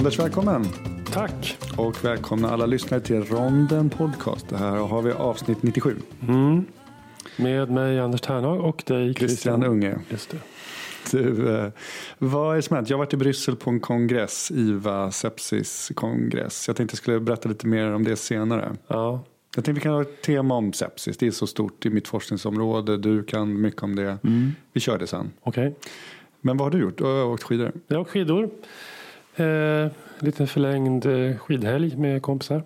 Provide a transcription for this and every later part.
Anders, välkommen. Tack. Och välkomna alla lyssnare till Ronden Podcast. Det här har vi avsnitt 97. Mm. Med mig Anders Ternhag och dig Christian Unge. Just det. Du, eh, vad är som hänt? Jag har varit i Bryssel på en kongress, IVA Sepsis kongress. Jag tänkte jag skulle berätta lite mer om det senare. Ja. Jag tänkte vi kan ha ett tema om sepsis. Det är så stort i mitt forskningsområde. Du kan mycket om det. Mm. Vi kör det sen. Okej. Men vad har du gjort? Du har åkt skidor. Jag har åkt skidor. Eh, lite förlängd eh, skidhelg med kompisar.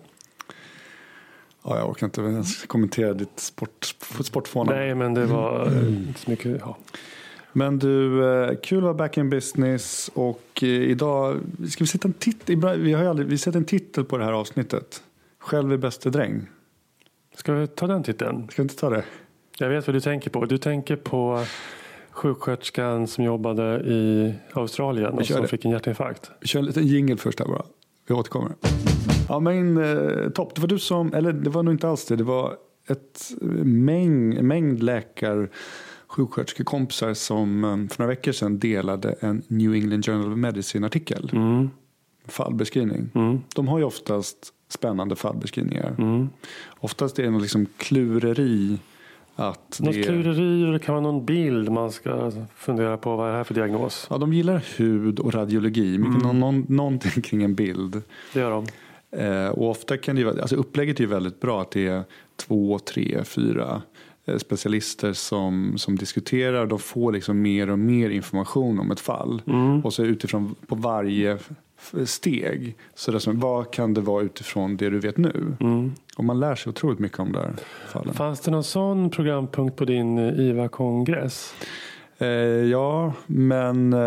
Ja, jag orkar inte ens kommentera ditt sport, sportfåna. Nej, men det var eh, inte så mycket. Ja. Men du, eh, kul att vara back in business och idag ska vi sätta en titel, vi har ju aldrig, vi sätter en titel på det här avsnittet. Själv är bäste dräng. Ska vi ta den titeln? Ska vi inte ta det? Jag vet vad du tänker på. Du tänker på sjuksköterskan som jobbade i Australien och som fick en hjärtinfarkt. Vi kör en liten jingle först här bara. Vi återkommer. Ja men eh, topp, det var du som, eller det var nog inte alls det. Det var ett mäng, mängd läkar sjuksköterskekompisar som eh, för några veckor sedan delade en New England Journal of Medicine-artikel. Mm. Fallbeskrivning. Mm. De har ju oftast spännande fallbeskrivningar. Mm. Oftast är det något liksom klureri att Något det klureri och det kan vara någon bild man ska fundera på. Vad är det här för diagnos? Ja, de gillar hud och radiologi. Mycket Mm. någon, någonting kring en bild. Det gör de. Eh, och ofta kan det ju alltså upplägget är ju väldigt bra att det är två, tre, fyra eh, specialister som, som diskuterar. De får liksom mer och mer information om ett fall. Mm. Och så utifrån på varje steg. Så det som, vad kan det vara utifrån det du vet nu? Mm. Och man lär sig otroligt mycket om det här fallen. Fanns det någon sån programpunkt på din eh, IVA-kongress? Eh, ja, men... Eh,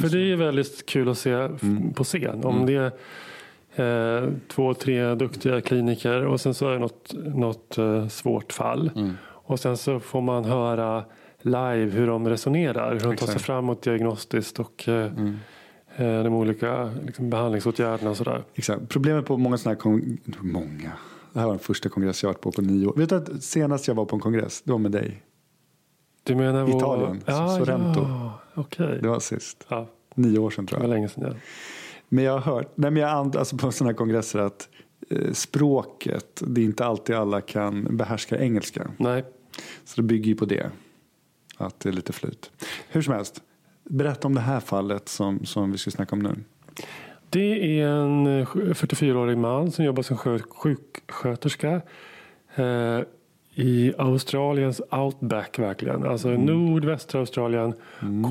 För det är ju väldigt kul att se Mm. på scen. Om det är eh, två, tre duktiga kliniker och sen så är det något, något eh, svårt fall. Mm. Och sen så får man höra live hur de resonerar. Hur de tar sig framåt diagnostiskt och eh, Mm. De olika liksom, behandlingsåtgärderna och sådär. Exakt. Problemet på många sådana här kong- Många. Det här var den första kongress jag varit på på nio år. Vet du att senast jag var på en kongress, det var med dig. Du menar vår- Italien, Ja, Sorrento. ja, okej. Det var sist. Ja, Nio år sedan tror det var jag. länge sedan. Ja. Men jag har hört, nej men jag and, alltså på sådana här kongresser att eh, språket, det är inte alltid alla kan behärska engelska. Nej. Så det bygger ju på det. Att det är lite flyt. Hur som helst, berätta om det här fallet som, som vi ska snacka om nu. Det är en eh, 44-årig man som jobbar som skö- sjuksköterska eh, i Australiens outback verkligen. Alltså nordvästra Australien,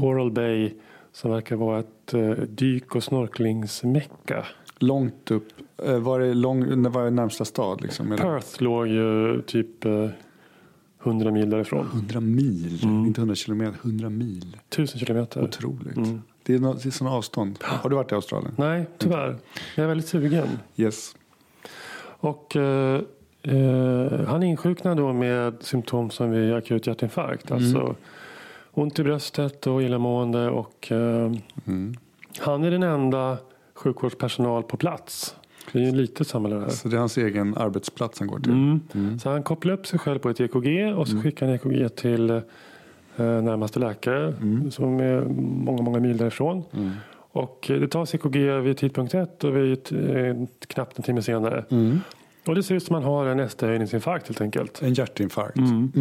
Coral Bay som verkar vara ett eh, dyk och snorklingsmecka. Långt upp, eh, var det lång, när var det närmsta stad? Liksom? Perth låg ju typ eh, 100 mil därifrån. 100 mil, Mm. inte 100 kilometer, 100 mil. 1000 kilometer. Otroligt. Mm. Det är, är sådana avstånd. Har du varit i Australien? Nej, tyvärr. Jag är väldigt sugen. Yes. Och eh, eh, han insjuknade då med symptom som vid akut hjärtinfarkt. Alltså ont i bröstet och illamående. Och, eh, Han är den enda sjukvårdspersonal på plats. Det är ju ett litet samhälle det här. Så det är hans egen arbetsplats han går till. Mm. Så han kopplar upp sig själv på ett EKG och så skickar han EKG till eh, närmaste läkare som är många, många mil därifrån. Och eh, det tas EKG vid tidpunkt ett och vid eh, knappt en timme senare. Och det ser ut som att man har en ST-höjningsinfarkt helt enkelt. En hjärtinfarkt. Mm.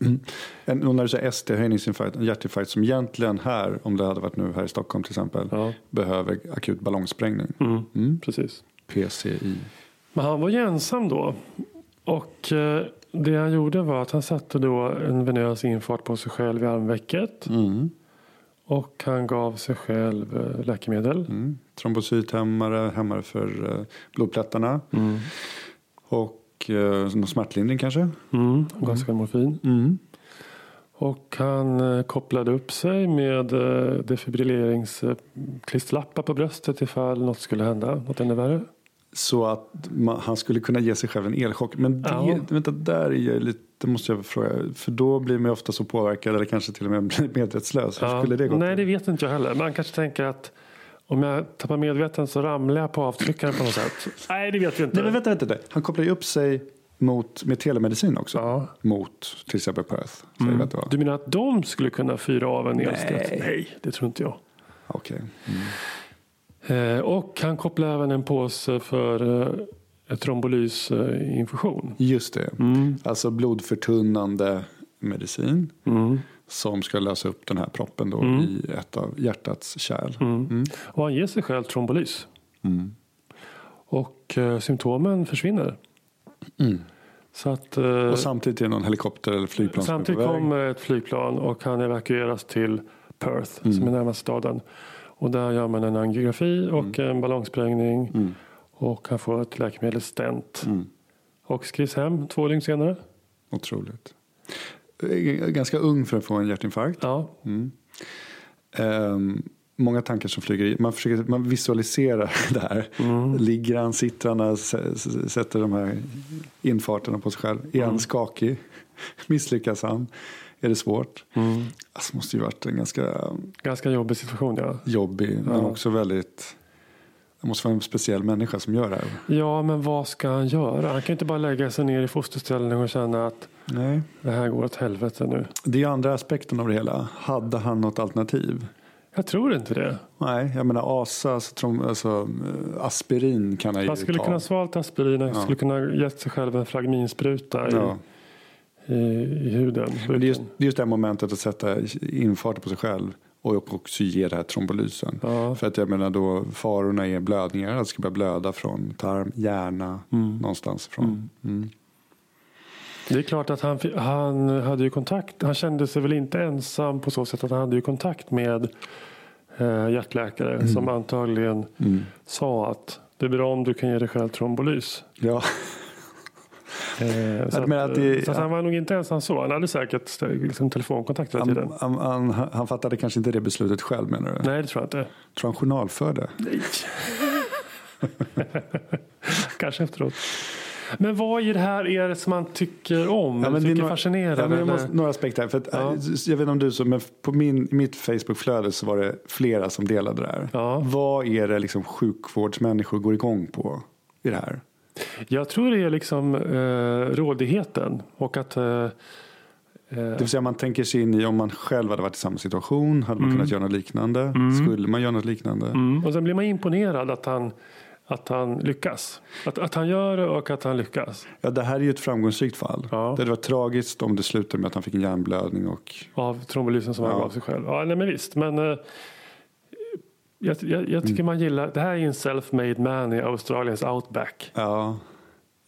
Mm. En, och när du säger ST, höjningsinfarkt, en hjärtinfarkt som egentligen här, om det hade varit nu här i Stockholm till exempel, Ja. behöver akut ballongsprängning. Mm. Precis. PCI. Men han var ju ensam då. Och eh, det han gjorde var att han satte då en venös infart på sig själv i armvecket. Mm. Och han gav sig själv eh, läkemedel. Mm. Trombocythämmare, hämmare för eh, blodplättarna. Och eh, någon smärtlindring kanske. Mm. Han gav sig själv morfin. Mm. Och han kopplade upp sig med defibrilleringsklisterlappar på bröstet ifall något skulle hända. Något ännu värre. Så att man, han skulle kunna ge sig själv en elchock. Men det, Ja. vänta, där är jag lite, det måste jag fråga. För då blir man ju ofta så påverkad eller kanske till och med blir medvetslös. Hur Ja. skulle det gå Nej, till? det vet inte jag heller. Man kanske tänker att om jag tappar medveten så ramlar jag på avtryckaren på något sätt. Nej, det vet vi inte. Nej, men vänta, vänta, vänta. Han kopplar ju upp sig mot, med telemedicin också. Ja. Mot till exempel Perth. Var. Du menar att de skulle kunna fyra av en elstöt? Nej. Nej, det tror inte jag. Okej. Eh, och han kopplar även en påse för eh, trombolysinfektion. Just det. Mm. Alltså blodförtunnande medicin. Som ska lösa upp den här proppen då Mm. i ett av hjärtats kärl. Mm. Och han ger sig själv trombolys. Och eh, symptomen försvinner. Så att, eh, Mm. Och samtidigt är någon helikopter eller flygplan samtidigt kommer ett flygplan och han evakueras till Perth Mm. som är närmaste staden. Och där gör man en angiografi och Mm. en ballongsprängning. Och han får ett läkemedel stent. Mm. Och skrivs hem två dygn senare. Otroligt. Eh, Ganska ung för att få en hjärtinfarkt. Ja, Ehm, många tankar som flyger i. Man, försöker, man visualiserar det här. Mm. Ligger han, sitter han, sätter de här infarterna på sig själv. Är Mm. han skakig? Misslyckas han? Är det svårt? Mm. Alltså, det måste ju varit en ganska ganska jobbig situation ja. jobbig men också väldigt det måste vara en speciell människa som gör det här. Ja, men vad ska han göra? Han kan inte bara lägga sig ner i fosterställning och känna att Nej. det här går åt helvete nu. Det är andra aspekten av det hela. Hade han något alternativ? Jag tror inte det. Nej, jag menar ASA, alltså, alltså eh, aspirin kan han ju Han skulle ta. kunna svalt aspirin, han Ja. skulle kunna gett sig själv en fragminspruta Ja. i, i huden. Men det är just, det är just det momentet att sätta infarten på sig själv och också ge det här trombolysen. Ja. För att jag menar då farorna är blödningar, att det ska börja blöda från tarm, hjärna, någonstans ifrån. Mm. Det är klart att han, han hade ju kontakt. Han kände sig väl inte ensam på så sätt att han hade ju kontakt med eh, hjärtläkare Mm. som antagligen sa att det är bra om du kan ge dig själv trombolys. Ja. Eh, så men att, att det- eh, så att han var nog inte ensam så. Han hade säkert st- liksom, telefonkontakt hela tiden. Han, han, han, han fattade kanske inte det beslutet själv menar du? Nej, det tror jag inte. Tror han journalförde? Nej. Kanske efteråt. Men vad i det här är det som man tycker om? eller tycker är några- fascinerande? Ja, men jag måste, några aspekter här. För att, Ja. eh, Jag vet inte om du så, men på min, mitt Facebook-flöde så var det flera som delade det här. Ja. Vad är det liksom sjukvårdsmänniskor går igång på i det här? Jag tror det är liksom eh, rådigheten och att eh, Det vill säga man tänker sig in i om man själv hade varit i samma situation. Hade man kunnat göra något liknande? Skulle man göra något liknande? Mm. Och sen blir man imponerad att han, att han lyckas. Att, att han gör det och att han lyckas. Ja, det här är ju ett framgångsrikt fall. Ja. Det hade varit tragiskt om det slutade med att han fick en hjärnblödning. Och, Av trombolysen som han Ja. gav sig själv. Ja, nej, men visst. Men eh, jag, jag, jag tycker man gillar. Det här är en self-made man i Australiens outback. ja.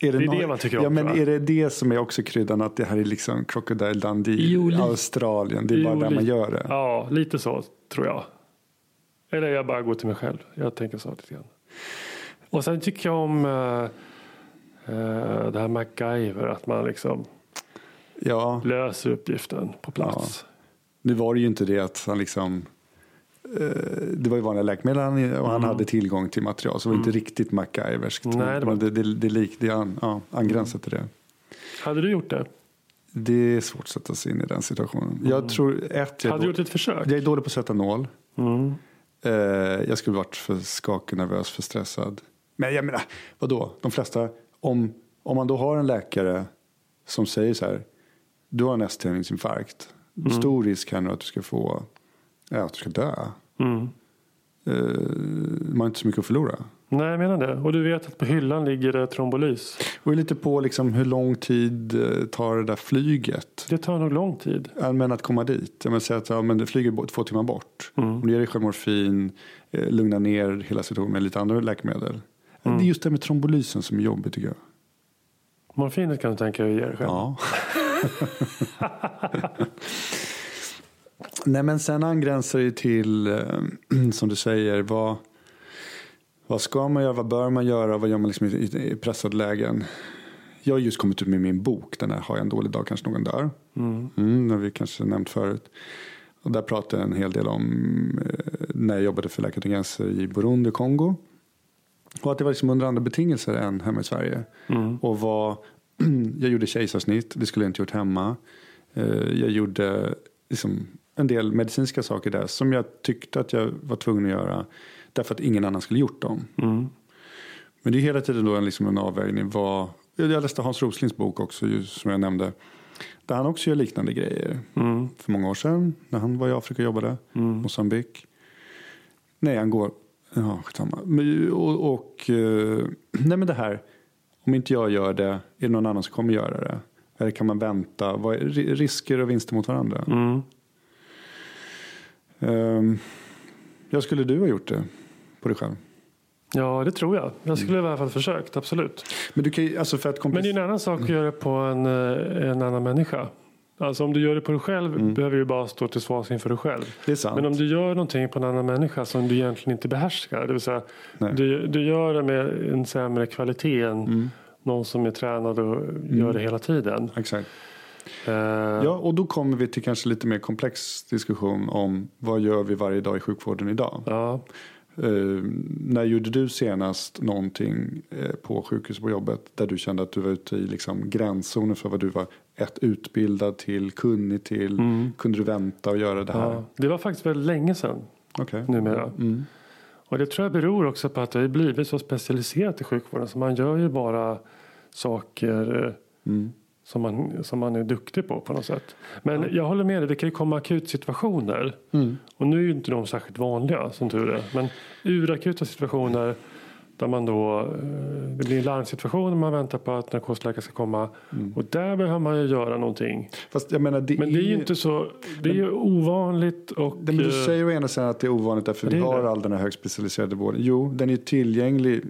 Är Det är nå- det man tycker om, Ja, men är det det som är också kryddan att det här är liksom Crocodile Dundee Jo, Australien? Det är bara Jo, där man gör det. Ja, lite så tror jag. Eller jag bara går till mig själv. Jag tänker så lite grann. Och sen tycker jag om eh, eh, det här MacGyver. Att man liksom Ja, löser uppgiften på plats. nu var det ju inte det att han liksom det var ju vanliga läkemedel och han hade tillgång till material. Så det var inte riktigt MacGyverskt. Mm. Nej, det var Men det, det, det, lik, det an, ja, angränsar till det. Hade du gjort det? Det är svårt att sätta sig in i den situationen. Jag tror ett, jag Mm. Hade du gjort ett försök? jag är dålig på att sätta nål. Mm. Eh, jag skulle varit för skakig, nervös, för stressad. Men jag menar, vadå? De flesta, om, om man då har en läkare som säger så här, du har en nästhällningsinfarkt. Mm. Stor risk här nu att du ska få, ja, att du ska dö. Mm. Eh, man har inte så mycket att förlora. Nej, jag menar det. Och du vet att på hyllan ligger det trombolys. Och lite på liksom hur lång tid eh, tar det där flyget? Det tar nog lång tid. Men att komma dit. Jag menar, säga att ja, men det flyger två timmar bort. Om du ger dig morfin, eh, lugna ner hela situationen med lite andra läkemedel. Det är just det med trombolysen som är jobbigt tycker jag. Morfinet kan du tänka dig att ge dig själv. Ja. Nej men sen angränsar det till, eh, som du säger, vad, vad ska man göra, vad bör man göra, vad gör man liksom i, i, pressade lägen. Jag har just kommit ut med min bok, den här Har jag en dålig dag kanske någon dör. Mm. det har vi kanske nämnt förut. Och där pratar jag en hel del om eh, när jag jobbade för Läkare utan gränser i Burundi och Kongo. Och att det var liksom under andra betingelser än hemma i Sverige. Och vad, jag gjorde kejsarsnitt, det skulle jag inte gjort hemma. Eh, Jag gjorde liksom en del medicinska saker där som jag tyckte att jag var tvungen att göra. Därför att ingen annan skulle gjort dem. Men det är hela tiden då en, liksom en avvägning. Vad, jag läste Hans Roslings bok också som jag nämnde. Där han också gör liknande grejer. För många år sedan när han var i Afrika och jobbade. Mosambik. Nej, han går. Ja, skitsamma. Och, och, eh, nej men det här. Om inte jag gör det, är det någon annan som kommer göra det? Eller kan man vänta? Vad är ri- risker och vinster mot varandra? Mm. Um, ja, skulle du ha gjort det på dig själv? Ja, det tror jag. Jag skulle i alla fall försökt, absolut. Men du kan ju, alltså för att Men det är en annan sak att göra det på en, eh, en annan människa. Alltså om du gör det på dig själv behöver du bara stå till svars inför dig själv. Det är sant. Men om du gör någonting på en annan människa som du egentligen inte behärskar. Det vill säga Nej. du, du gör det med en sämre kvalitet än någon som är tränad och gör det hela tiden. Exakt. Eh, Ja, och då kommer vi till kanske lite mer komplex diskussion om vad gör vi varje dag i sjukvården idag? ja. Eh, när gjorde du senast någonting eh, på sjukhus på jobbet där du kände att du var ute i liksom gränszonen för vad du var ett utbildad till, kunnig till? Kunde du vänta och göra det här? Det var faktiskt väldigt länge sedan Okej. numera. Mm. Och det tror jag beror också på att det har blivit så specialiserat i sjukvården. Så man gör ju bara saker Mm. Som, man, som man är duktig på på något sätt. Men jag håller med dig, det kan ju komma akutsituationer. Mm. Och nu är ju inte de särskilt vanliga som tur är. Men urakuta situationer där man då, eh, det blir en larmsituation och man väntar på att narkosläkare ska komma. Mm. Och där behöver man ju göra någonting. Menar, det Men det är ju inte så, det är ju ovanligt och... Nej, men du eh, säger å ena sidan att det är ovanligt därför Det vi har det. all den här högspecialiserade vården. Jo, den är tillgänglig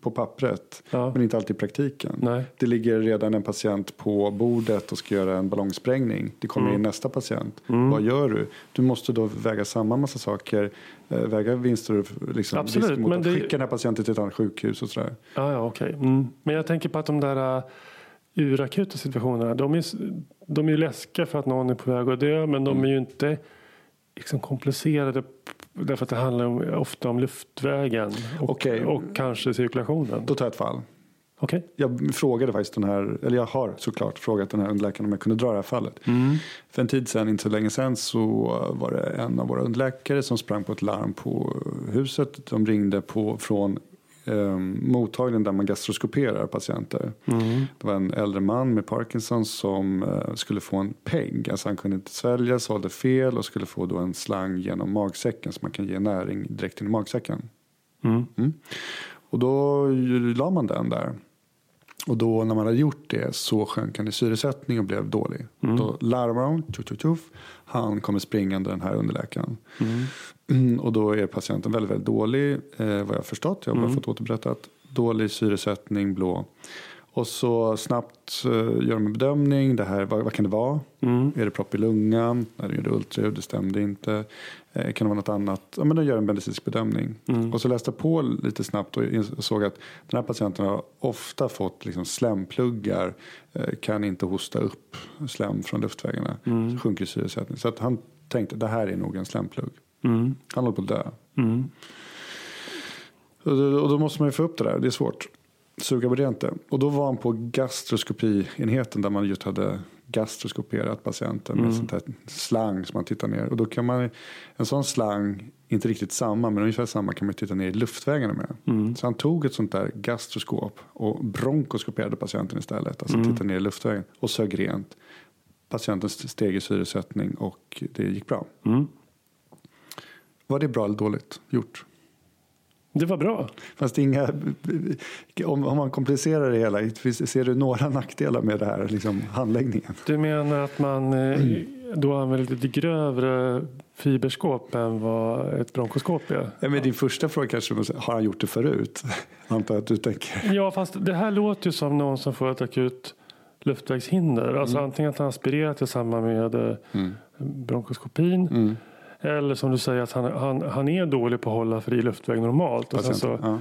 på pappret. Ja. Men inte alltid i praktiken. Nej. Det ligger redan en patient på bordet och ska göra en ballongsprängning. Det kommer Mm. in nästa patient. Vad gör du? Du måste då väga samman massa saker. Eh, Väga vinster liksom, Absolut, mot men att det- skicka den här patienten till ett annat sjukhus och sådär. Ja, ja okej. Mm. Men jag tänker på att de där uh, urakuta situationerna. De är, de är ju läskiga för att någon är på väg att dö. Men de är ju inte liksom komplicerade. Därför att det handlar om, ofta om luftvägen. Och, Okej. och kanske cirkulationen. Då tar jag ett fall. Okej. Jag frågade faktiskt den här, eller jag har såklart frågat den här underläkaren om jag kunde dra det här fallet. För en tid sedan, inte så länge sedan, så var det en av våra underläkare som sprang på ett larm på huset. De ringde på, från eh, mottagningen där man gastroskoperar patienter. Det var en äldre man med Parkinson som eh, skulle få en PEG. Alltså han kunde inte svälja, svalde fel och skulle få då en slang genom magsäcken så man kan ge näring direkt in i magsäcken. Mm. Och då la man den där. Och då när man hade gjort det så sjönk han i syresättning och blev dålig. Då larmar de, tjuff, tjuff, tjuff. han kommer springande den här underläkaren. Mm, och då är patienten väldigt, väldigt dålig, eh, vad jag har förstått. Jag har bara fått återberättat. Dålig syresättning, blå. Och så snabbt eh, gör de en bedömning. Det här, vad, vad kan det vara? Är det propp i lungan? Nej, det är ultraljud, det stämde inte. Eh, kan det vara något annat? Ja, men de gör en medicinsk bedömning. Och så läste jag på lite snabbt och såg att den här patienten har ofta fått liksom slempluggar. Eh, kan inte hosta upp slem från luftvägarna. Så sjunker syresättning. Så att han tänkte det här är nog en slemplugg. Mm. Han håller på att dö. Mm. Och då, och då måste man ju få upp det där. Det är svårt. Suga på det inte. Och då var han på gastroskopienheten där man just hade gastroskoperat patienten med Mm. sånt här slang som man tittar ner. Och då kan man, en sån slang, inte riktigt samma men ungefär samma kan man titta ner i luftvägarna med. Mm. Så han tog ett sånt där gastroskop och bronkoskoperade patienten istället. Alltså Mm. tittade ner i luftvägen och sög rent. Patienten steg i syresättning och det gick bra. Mm. Var det bra eller dåligt gjort? Det var bra. Fast inga, om, om man komplicerar det hela, ser du några nackdelar med det här liksom, handläggningen? Du menar att man eh, då använder lite grövre fiberskåp än vad ett bronkoskop är? Ja, men din första fråga kanske har han gjort det förut? Antar att du tänker. Ja, fast det här låter ju som någon som får ett akut luftvägshinder. Alltså antingen att han aspirerat i samband med eh, bronkoskopin. Mm. Eller som du säger att han, han, han är dålig på att hålla fri luftväg normalt. Och sen så ja.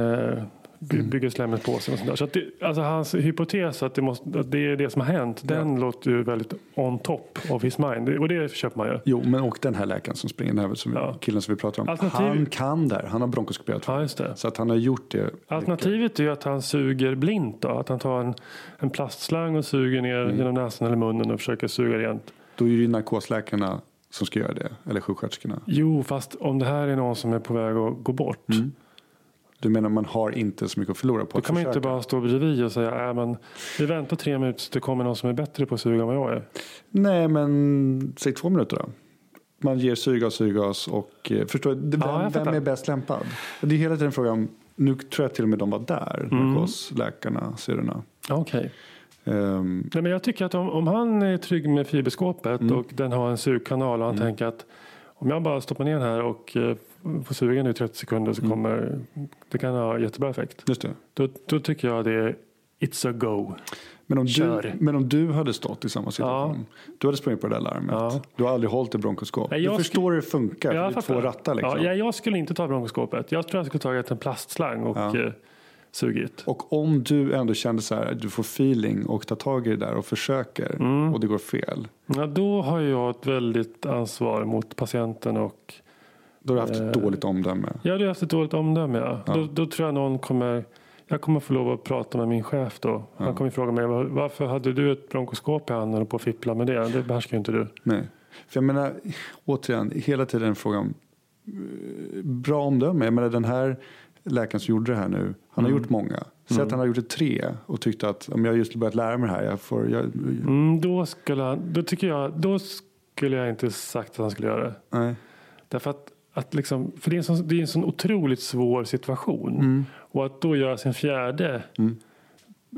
eh, by- bygger slemmet på sig. Och sånt där. Så att det, alltså hans hypotes att det, måste, att det är det som har hänt. Den låter ju väldigt on top of his mind. Och det köper man ju. Jo, men och den här läkaren som springer, den här som, Ja. killen som vi pratar om. Alternativ- Han kan där, han har bronkoskoperat. Ja. Så att han har gjort det. Alternativet är ju att han suger blint. Då. Att han tar en, en plastslang och suger ner Mm. genom näsan eller munnen och försöker suga rent. Då är det ju narkosläkarna som ska göra det, eller sjuksköterskorna. Jo, fast om det här är någon som är på väg att gå bort. Du menar man har inte så mycket att förlora på Då att kan man ju inte försöka? bara stå bredvid och säga äh, men vi väntar tre minuter så det kommer någon som är bättre på att suga än vad jag är. Nej, men säg två minuter då. Man ger syrgas, syrgas och eh, förstår du, vem, Ja, vem är bäst lämpad? Det är hela tiden frågan, nu tror jag till och med de var där, Mm. narkosläkarna, syrorna. Ja, Okej. Ehm, Nej, men jag tycker att om, om han är trygg med fiberskåpet Mm. och den har en sugkanal och han tänker att om jag bara stoppar ner den här och eh, får suga nu i 30 sekunder så kommer det kan ha jättebra effekt. just det. Då, då tycker jag det är It's a go. Men om, du, men om du hade stått i samma situation, du hade sprungit på det där larmet, Ja. du har aldrig hållit ett bronkoskop. Nej, du förstår hur det funkar, för det är två rattar liksom. Ja, jag, jag skulle inte ta bronkoskopet. Jag tror jag skulle tagit en plastslang och Ja. Sugit. Och om du ändå kände så här, du får feeling och tar tag i det där och försöker Mm. och det går fel. Ja, då har jag ett väldigt ansvar mot patienten och Då har du haft ett Eh. dåligt omdöme. jag hade haft ett dåligt omdöme. Ja. Ja. Då, då tror jag någon kommer jag kommer få lov att prata med min chef då. Han Ja. kommer fråga mig "Var- varför hade du ett bronkoskop i handen och på fippla med det? Det behärskar ju inte du. Nej. För jag menar, återigen, hela tiden frågan eh, bra omdöme. Jag menar den här läkaren som gjorde det här nu, han har gjort många. Säg att han har gjort det tre och tyckte att om jag just börjat lära mig det här, jag får, jag, Mm, då, skulle han, då tycker jag, då skulle jag inte sagt att han skulle göra det. nej. Därför att, att liksom, för det är, en sån, det är en sån otroligt svår situation. Mm. Och att då göra sin fjärde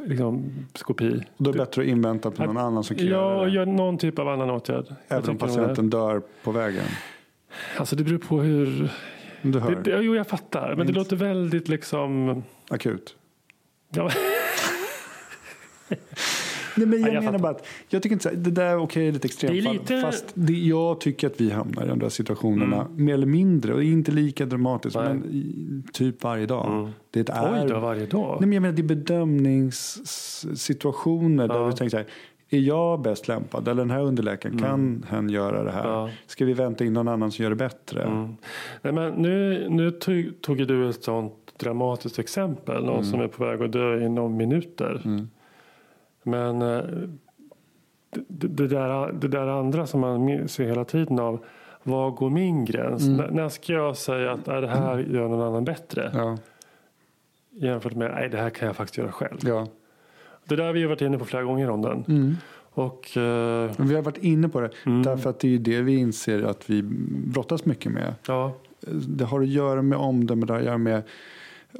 liksom, skopi. Och då är det bättre att invänta på någon annan som kan Ja, göra det. gör någon typ av annan åtgärd. Även om patienten dör på vägen. Alltså det beror på hur... Du hör, Det, det, jo, jag fattar. Men det låter väldigt liksom... akut. Ja, Nej, men jag, Ja, jag menar fattar. bara att jag tycker inte så det där är okej, lite extremt Det är fall. lite- Fast det, jag tycker att vi hamnar i de där situationerna mer eller mindre och inte lika dramatiskt Nej. men i, typ varje dag. Mm. Det är, oj då, varje dag. Nej, men jag menar, det är bedömningssituationer där Ja. du tänker så här, är jag bäst lämpad eller den här underläkaren, kan han göra det här? Mm. Ja. Ska vi vänta in någon annan som gör det bättre? Mm. Nej, men nu, nu tog, tog du ett sånt dramatiskt exempel. Någon som är på väg att dö inom minuter. Mm. Men eh, det, det, där, det där andra som man ser hela tiden av. Var går min gräns? Mm. När ska jag säga att "Nej, det här gör någon annan bättre? Ja, Jämfört med nej det här kan jag faktiskt göra själv. ja. Det där har vi ju varit inne på flera gånger om den. Mm. Och eh, vi har varit inne på det Mm. därför att det är det vi inser att vi brottas mycket med. ja, Det har att göra med omdöme, det har att göra med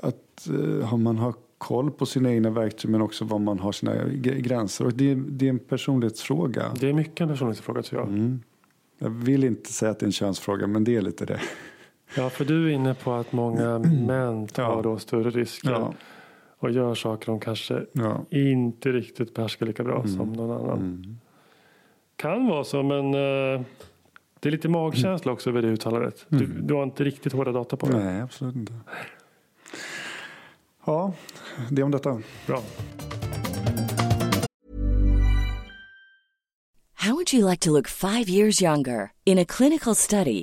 att uh, man har koll på sina egna verktyg men också vad man har sina gränser. Och det, det är en personlighetsfråga. det är mycket en personlighetsfråga tror jag. Mm. Jag vill inte säga att det är en könsfråga men det är lite det. Ja, för du är inne på att många män tar Ja. då större risker. Ja, Och gör saker de kanske ja. inte riktigt behärskar lika bra som någon annan. Mm. Kan vara så men eh, det är lite magkänsla också över det uttalandet. Du, du har inte riktigt hårda data på det. Mm. Nej, absolut inte. Ja, det om detta. Bra. How would you like to look five years younger? In a clinical study,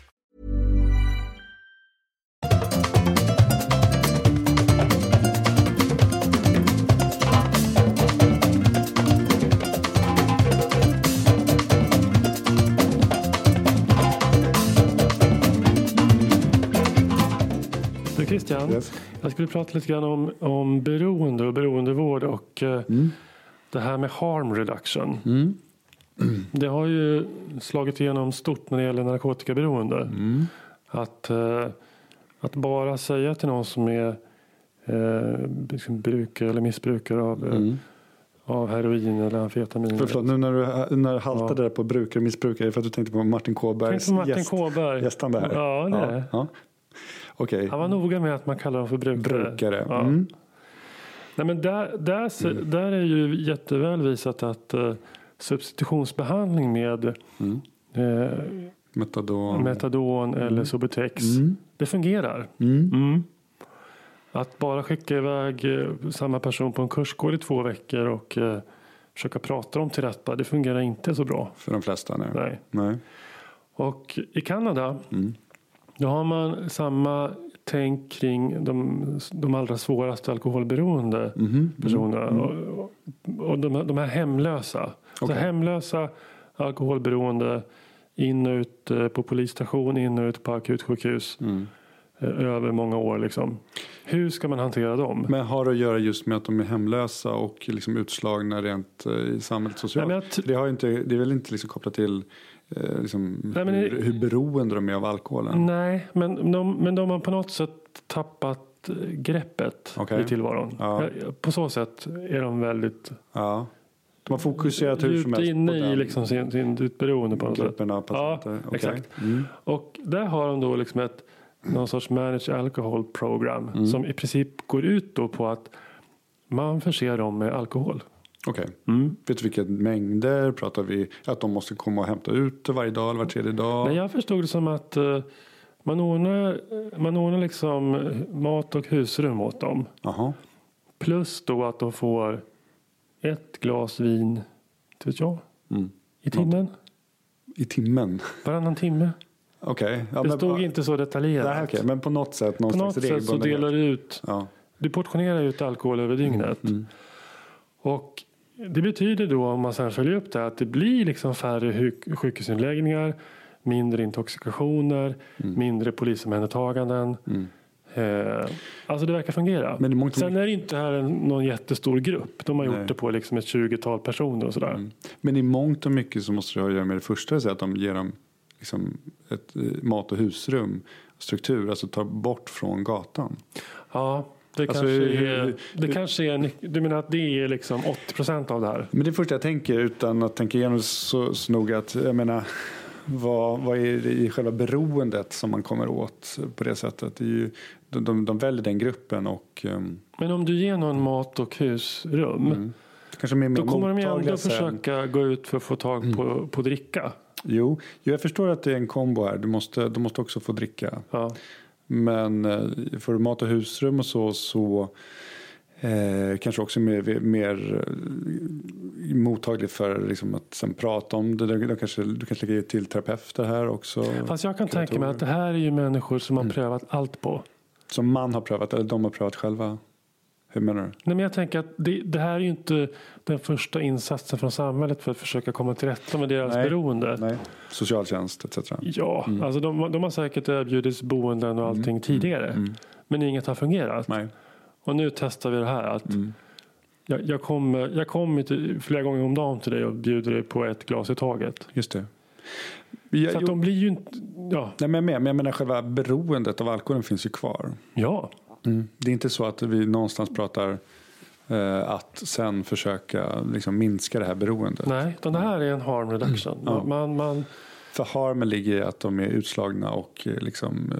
Christian, Yes. jag skulle prata lite grann om, om beroende och beroendevård och eh, det här med harm reduction. Det har ju slagit igenom stort när det gäller narkotikaberoende. Att, eh, att bara säga till någon som är eh, liksom brukare eller missbrukare av, eh, av heroin eller amfetamin. För, förlåt, nu när du, när du haltade där på brukare och missbrukare för att du tänkte på Martin Kåbergs Tänk på Martin gäst, Kåberg. gästande här. Ja, nej. ja. Okej, Han var noga med att man kallar dem för brukare. brukare. Ja. Mm. Nej, men där, där, se- där är ju jätteväl visat att eh, substitutionsbehandling med eh, Metadon. metadon eller Subutex, det fungerar. Mm. Mm. Att bara skicka iväg eh, samma person på en kursgård i två veckor och eh, försöka prata dem till rätta, det fungerar inte så bra. För de flesta nu. Nej. Nej. Och i Kanada då har man samma tänk kring de, de allra svåraste alkoholberoende personerna. Och, och, och de, de här hemlösa. Så Okej. hemlösa alkoholberoende in och ut eh, på polisstation, in och ut på akutsjukhus. eh, Över många år liksom. Hur ska man hantera dem? Men har det att göra just med att de är hemlösa och liksom utslagna rent eh, i samhället socialt? Det, har inte, det är väl inte liksom kopplat till eh, liksom, Nej, hur, det- hur beroende de är av alkoholen? Nej, men de, men de har på något sätt tappat eh, greppet Okej. i tillvaron. Ja. På så sätt är de väldigt Ja. De har fokuserat hur som helst inne i den liksom sin, sin sitt beroende på något sätt. gruppen av patienter. Ja, Okej. exakt. Mm. Och där har de då liksom ett någon sorts managed alcohol program Mm. som i princip går ut då på att man förser dem med alkohol. Okej. Mm. Vet du vilka mängder pratar vi? Att de måste komma och hämta ut varje dag eller var tredje dag? Men jag förstod det som att eh, man ordnar, man ordnar liksom eh, mat och husrum åt dem. Jaha. Plus då att de får ett glas vin, vet jag, Mm. i timmen. I timmen? Varannan timme. Okej. Ja, Det stod inte så detaljerat. Nej, okej. Men på något sätt någon På något sätt så delar du ut Ja. Du portionerar ut alkohol över dygnet. Mm. Och det betyder då om man sen följer upp det att det blir liksom färre hu- sjukhusinläggningar, mindre intoxikationer, Mm. mindre polisomhändertaganden. Eh, alltså det verkar fungera. Men i mångt Sen är det inte här en, någon jättestor grupp. De har Nej. gjort det på liksom ett 20-tal personer och sådär. Men i mångt och mycket så måste det ha att göra med det första, att de ger dem liksom ett eh, mat och husrum. struktur, alltså tar bort från gatan. Ja, det Alltså, kanske är, det hur- kanske är, du menar att det är liksom 80 procent av det här? Men det första jag tänker utan att tänka igenom så, så noga att jag menar vad, vad är det i själva beroendet som man kommer åt på det sättet? Det ju, de, de, de väljer den gruppen och um, Men om du ger någon mat och husrum, kanske mer, mer då kommer de ju ändå sen. försöka gå ut för att få tag på, på dricka. Jo, jag förstår att det är en kombo här. Du måste, du måste också få dricka. Ja. Men eh, för mat och husrum och så, så eh, kanske också mer, mer eh, mottaglig för liksom, att sen prata om det. De, kanske, du kanske lägger till terapeuter här också. Fast jag kan tänka mig att det här är ju människor som Mm. har prövat allt på. Som man har prövat eller de har prövat själva. Hur menar du? Nej, men jag tänker att det, det här är ju inte den första insatsen från samhället för att försöka komma till rätta med deras Nej. beroende. Nej. Socialtjänst etc. Ja, alltså de, de har säkert erbjudits boenden och allting tidigare. Men inget har fungerat. Nej. Och nu testar vi det här. Att jag, jag kommer jag kommer till, flera gånger om dagen till dig och bjuder dig på ett glas i taget. Just det. Ja, Så att de blir ju inte... Ja, nej, men, jag menar- men jag menar själva beroendet av alkoholen finns ju kvar. ja. Det är inte så att vi någonstans pratar eh, att sen försöka liksom, minska det här beroendet. nej. utan Det här är en harm reduction. Mm. Ja. Man, man, För harmen ligger i att de är utslagna och eh, liksom, eh,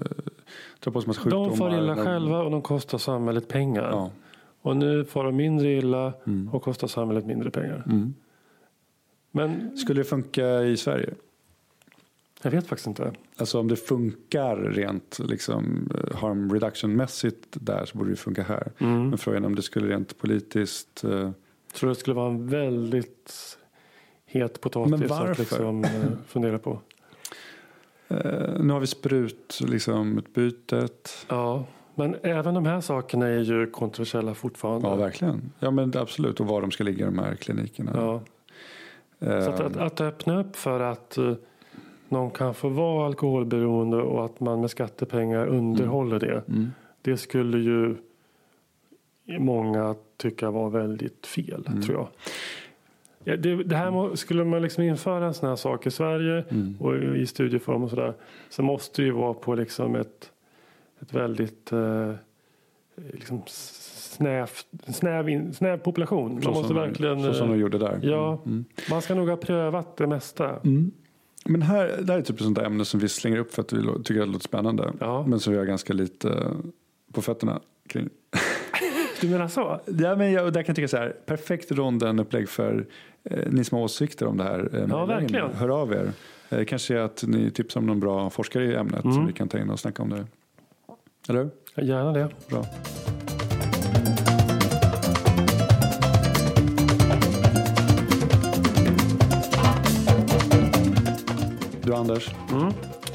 drar på sig massa sjukdomar. de far illa själva och de kostar samhället pengar. Ja. Och nu far de mindre illa Mm. och kostar samhället mindre pengar. Men Skulle det funka i Sverige? Jag vet faktiskt inte. Alltså om det funkar rent liksom, eh, harm reduction-mässigt där så borde det funka här. Mm. Men frågan är om det skulle rent politiskt... Eh, tror det skulle vara en väldigt het potatis att liksom, eh, fundera på. eh, nu har vi sprut, liksom, utbytet. Ja, men även de här sakerna är ju kontroversiella fortfarande. Ja, verkligen. Ja, men absolut. Och var de ska ligga, de här klinikerna. Ja. Eh, Så att, att, att öppna upp för att någon kan få vara alkoholberoende och att man med skattepengar underhåller det. mm. Det skulle ju många tycka var väldigt fel, Mm. tror jag. Ja, det, det här må, skulle man liksom införa en sån här sak i Sverige Mm. och i studieform och sådär så måste det ju vara på liksom ett, ett väldigt eh, liksom snäv, snäv, in, snäv population. Man Så måste som, verkligen... Så som eh, de gjorde där. Ja, Mm. man ska nog ha prövat det mesta. Men här, det här är typ ett sånt där ämne som vi slänger upp för att vi tycker att det låter spännande. Ja. Men som vi har ganska lite eh, på fötterna kring. Du menar så? Ja, men jag, där kan jag tycka så här, perfekt ronden-upplägg för eh, ni som har åsikter om det här. Eh, in. verkligen. Hör av er. Eh, kanske att ni tipsar om någon bra forskare i ämnet Mm. som vi kan ta in och snacka om det. Eller hur? Gärna det. Bra. Du Anders, Mm.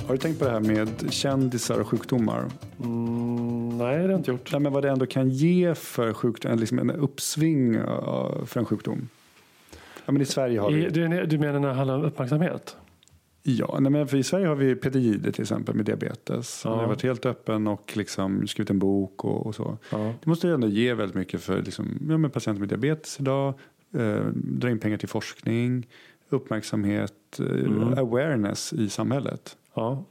har du tänkt på det här med kändisar och sjukdomar? Mm, nej, det har jag inte gjort. Nej, men vad det ändå kan ge för sjukdom, liksom en uppsving eh, för en sjukdom. Ja, men I Sverige har vi, du, du menar när det handlar om uppmärksamhet? ja, nej, men för i Sverige har vi Peter Jihde till exempel med diabetes. Han Ja. har varit helt öppen och liksom skrivit en bok och, och så. Ja. Det måste ju ändå ge väldigt mycket för liksom, ja, men patienter med diabetes idag. Eh, dra in pengar till forskning, uppmärksamhet, eh, Mm. awareness i samhället. ja.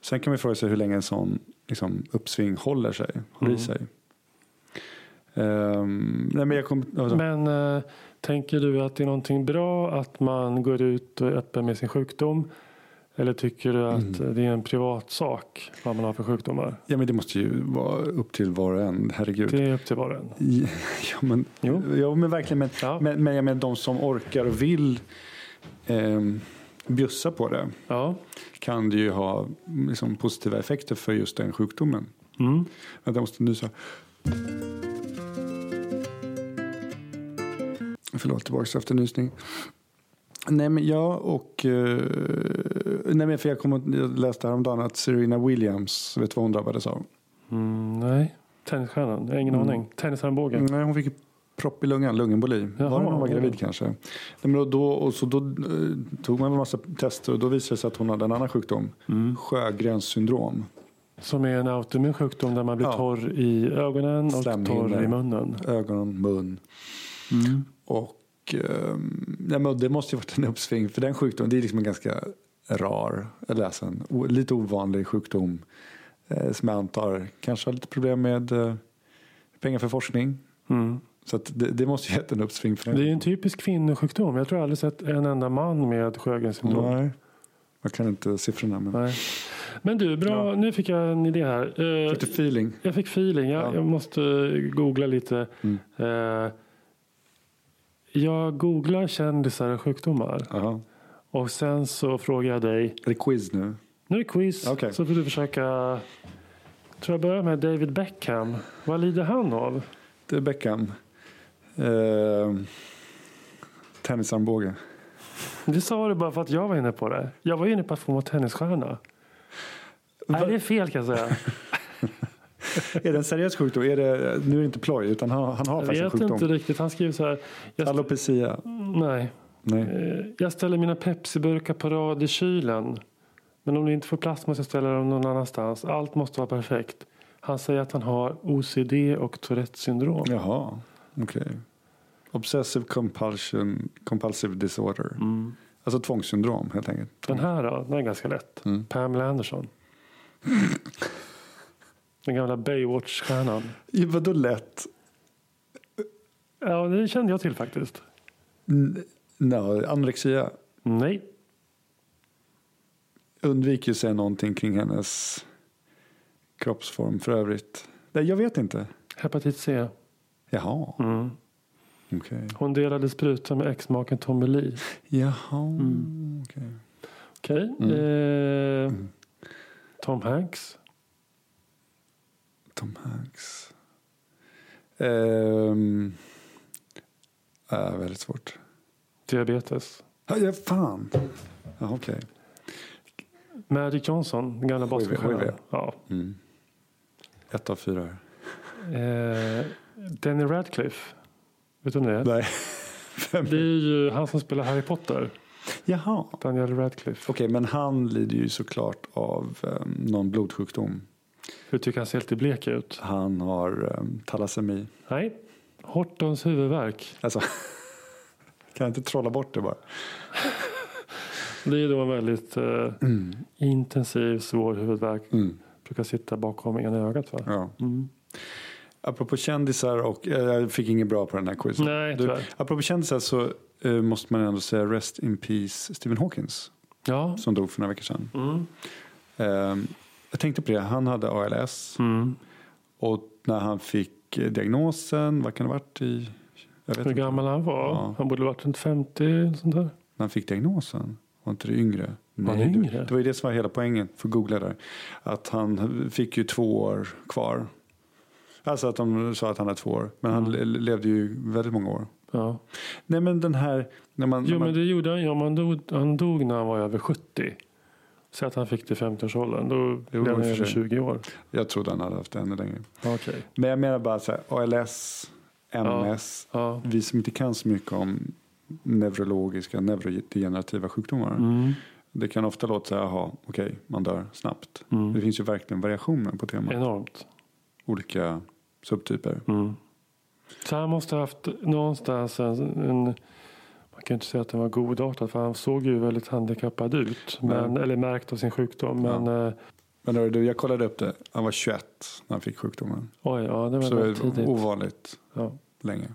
Sen kan man fråga sig hur länge en sån liksom, uppsving håller sig, håller i Mm. sig. Ehm, nej, men kom, alltså, Men eh, tänker du att det är någonting bra att man går ut och är öppen med sin sjukdom? Eller tycker du att Mm. det är en privat sak vad man har för sjukdomar? ja, men det måste ju vara upp till var och en, herregud. Det är upp till var och en. Ja, men, Jo. ja, men verkligen. Men, Ja. men, men jag menar de som orkar och vill ehm, bjussa på det Ja. kan det ju ha liksom, positiva effekter för just den sjukdomen. Mm. Jag måste nysa. Förlåt, tillbaka efter nysning. Nej men jag och... eh, nej men för jag, kom, och- jag läste häromdagen att Serena Williams, vet du vad hon drabbades av? Mm, nej. Tennisstjärnan? Jag har ingen Mm. aning. Tennisarmbågen? Nej, hon fick propp i lungan, lungemboli. Jaha, var det hon var ja. gravid kanske? Nej, men då, då, och så då eh, tog man en massa tester och då visade det sig att hon hade en annan sjukdom. Mm. Sjögrens syndrom. Som är en autoimmun sjukdom där man blir Ja. torr i ögonen och torr i munnen. Ögon, mun. Och eh, det måste ju varit en uppsving för den sjukdomen. Det är liksom en ganska rar, eller alltså en lite ovanlig sjukdom eh, som jag antar kanske har lite problem med eh, pengar för forskning. Mm. Så det, det måste ju gett en uppsving för Det är en typisk kvinnosjukdom. Jag tror jag aldrig sett en enda man med Sjögrens syndrom. Nej, jag kan inte siffrorna men Nej. Men du, bra. Nu fick jag en idé här. Eh, lite feeling. jag fick feeling. Jag, Ja. jag måste googla lite. Mm. Eh, jag googlar kändisar och sjukdomar. Jaha. Och sen så frågar jag dig. Är det quiz nu? Nu är det quiz. Okej. Så får du försöka. Tror jag börjar med David Beckham. Vad lider han av? Det är Beckham. Eh, tennisarmbåge. Det sa du bara för att jag var inne på det. Jag var inne på att få vara tennisstjärna. Nej, det är fel kan jag säga. Är det en seriös sjukdom? Är det, nu är det inte ploj utan han, han har Jag faktiskt en vet sjukdom. inte riktigt. Han skriver så här. Jag, Alopecia. nej. Nej. Eh, jag ställer mina Pepsi-burkar på rad i kylen. Men om du inte får plats måste jag ställa dem någon annanstans. Allt måste vara perfekt. Han säger att han har OCD och Tourettes syndrom. Jaha, okej. Obsessive compulsion, compulsive disorder. Mm. Alltså tvångssyndrom helt enkelt. Den här då, den är ganska lätt. Mm. Pamela Anderson. Den gamla Baywatch-stjärnan. Vadå lätt? Ja, det kände jag till faktiskt. N- No, anorexia. Nej. Undviker ju säga någonting kring hennes kroppsform för övrigt. Nej, jag vet inte. Hepatit C. Jaha, Mm. okej. Hon delade spruta med exmaken Tommy Lee. Jaha, Mm. okej. Okej. Mm. Eh, Tom Hanks. Tom Hanks. Ehm, äh, väldigt svårt. Diabetes. Ja, ja, fan. Ja, okej. Magic Johnson, den gamla basketstjärnan. Ja. Mm. Ett av fyra. Eh, Danny Radcliffe. Vet du vem det är? Nej. Det är ju han som spelar Harry Potter. Jaha. Daniel Radcliffe. Okej, men han lider ju såklart av um, någon blodsjukdom. Hur tycker han ser lite blek ut? Han har um, talassemi. Nej. Hortons huvudvärk. Alltså, kan jag inte trolla bort det bara? Det är då en väldigt eh, intensiv, svår huvudvärk. Mm. Brukar sitta bakom ena ögat va? Ja. Mm. Apropå kändisar och, eh, jag fick inget bra på den här quizen. Nej, Du, tyvärr. apropå kändisar så eh, måste man ändå säga rest in peace Stephen Hawkins. Ja. Som dog för några veckor sedan. Mm. Ehm, jag tänkte på det, han hade ALS. Mm. Och när han fick eh, diagnosen, vad kan det ha varit i? Jag vet Hur inte. gammal han var? Ja. Han borde ha varit runt 50 eller sånt där. När han fick diagnosen, var inte det yngre? Han Nej, det- yngre? Det var ju det som var hela poängen, för googla där. Att han fick ju två år kvar. Alltså att de sa att han hade två år. Men han Mm. le- levde ju väldigt många år. Ja. Nej men den här, när man, Jo när man men det gjorde han ju. Han dog, han dog när han var över 70. Så att han fick det i 50-årsåldern. Då Jo, blev han över sig. 20 år. jag trodde han hade haft det ännu längre. Okej. Men jag menar bara så här, ALS, MS. Ja. Vi som inte kan så mycket om neurologiska, neurodegenerativa sjukdomar. Mm. Det kan ofta låta så här, jaha, okej, man dör snabbt. Mm. Det finns ju verkligen variationer på temat. Enormt. Olika subtyper. Mm. Så han måste ha haft någonstans en, en man kan inte säga att den var godartad för han såg ju väldigt handikappad ut. Men, Nej. eller märkt av sin sjukdom. Men eh, Men hörru jag kollade upp det. Han var 21 när han fick sjukdomen. oj, ja det var Så tidigt. ovanligt Ja. länge.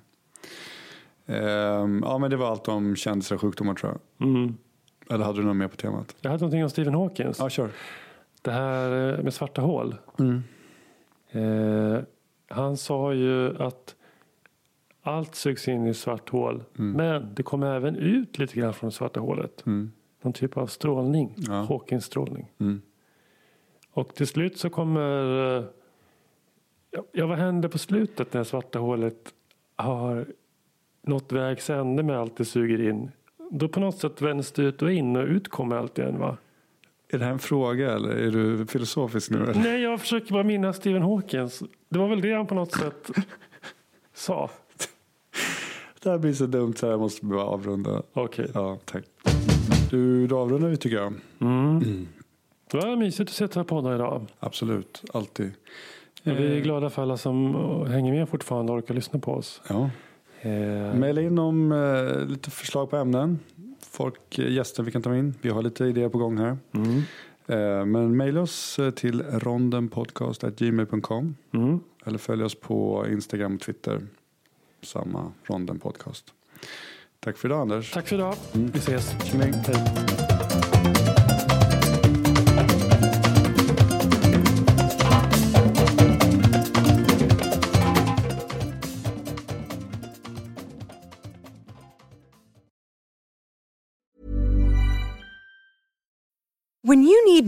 Ehm, ja men det var allt om kändisar och sjukdomar tror jag. Mm. Eller hade du något mer på temat? Jag hade någonting om Stephen Hawkins. Ja, kör. Det här eh, med svarta hål. Mm. Eh, han sa ju att allt sugs in i svart hål. Mm. Men det kommer även ut lite grann från det svarta hålet. Mm. Någon typ av strålning. Ja. Hawkins strålning. Mm. Och till slut så kommer... eh, ja, vad händer på slutet när svarta hålet har nått vägs ände med allt det suger in? Då på något sätt vänds det ut och in och ut kommer allt igen va? Är det här en fråga eller är du filosofisk nu? Eller? Nej, jag försöker bara minnas Stephen Hawkins. Det var väl det han på något sätt sa. Det här blir så dumt så jag måste bara avrunda. Okej. Ja, tack. Du, då avrundar vi tycker jag. Mm. Det var mysigt att sitta och podda idag. Absolut, alltid. Och vi är glada för alla som eh, hänger med fortfarande och orkar lyssna på oss. Ja. Eh, Maila in om eh, lite förslag på ämnen. folk, eh, gäster vi kan ta in. Vi har lite idéer på gång här. Mm. Eh, Men mejla oss eh, till rondenpodcast.gmail.com Mm. eller följ oss på Instagram och Twitter. Samma Ronden Podcast. Tack för idag Anders. Tack för idag. Mm. Vi ses. Tjingeling. Hej.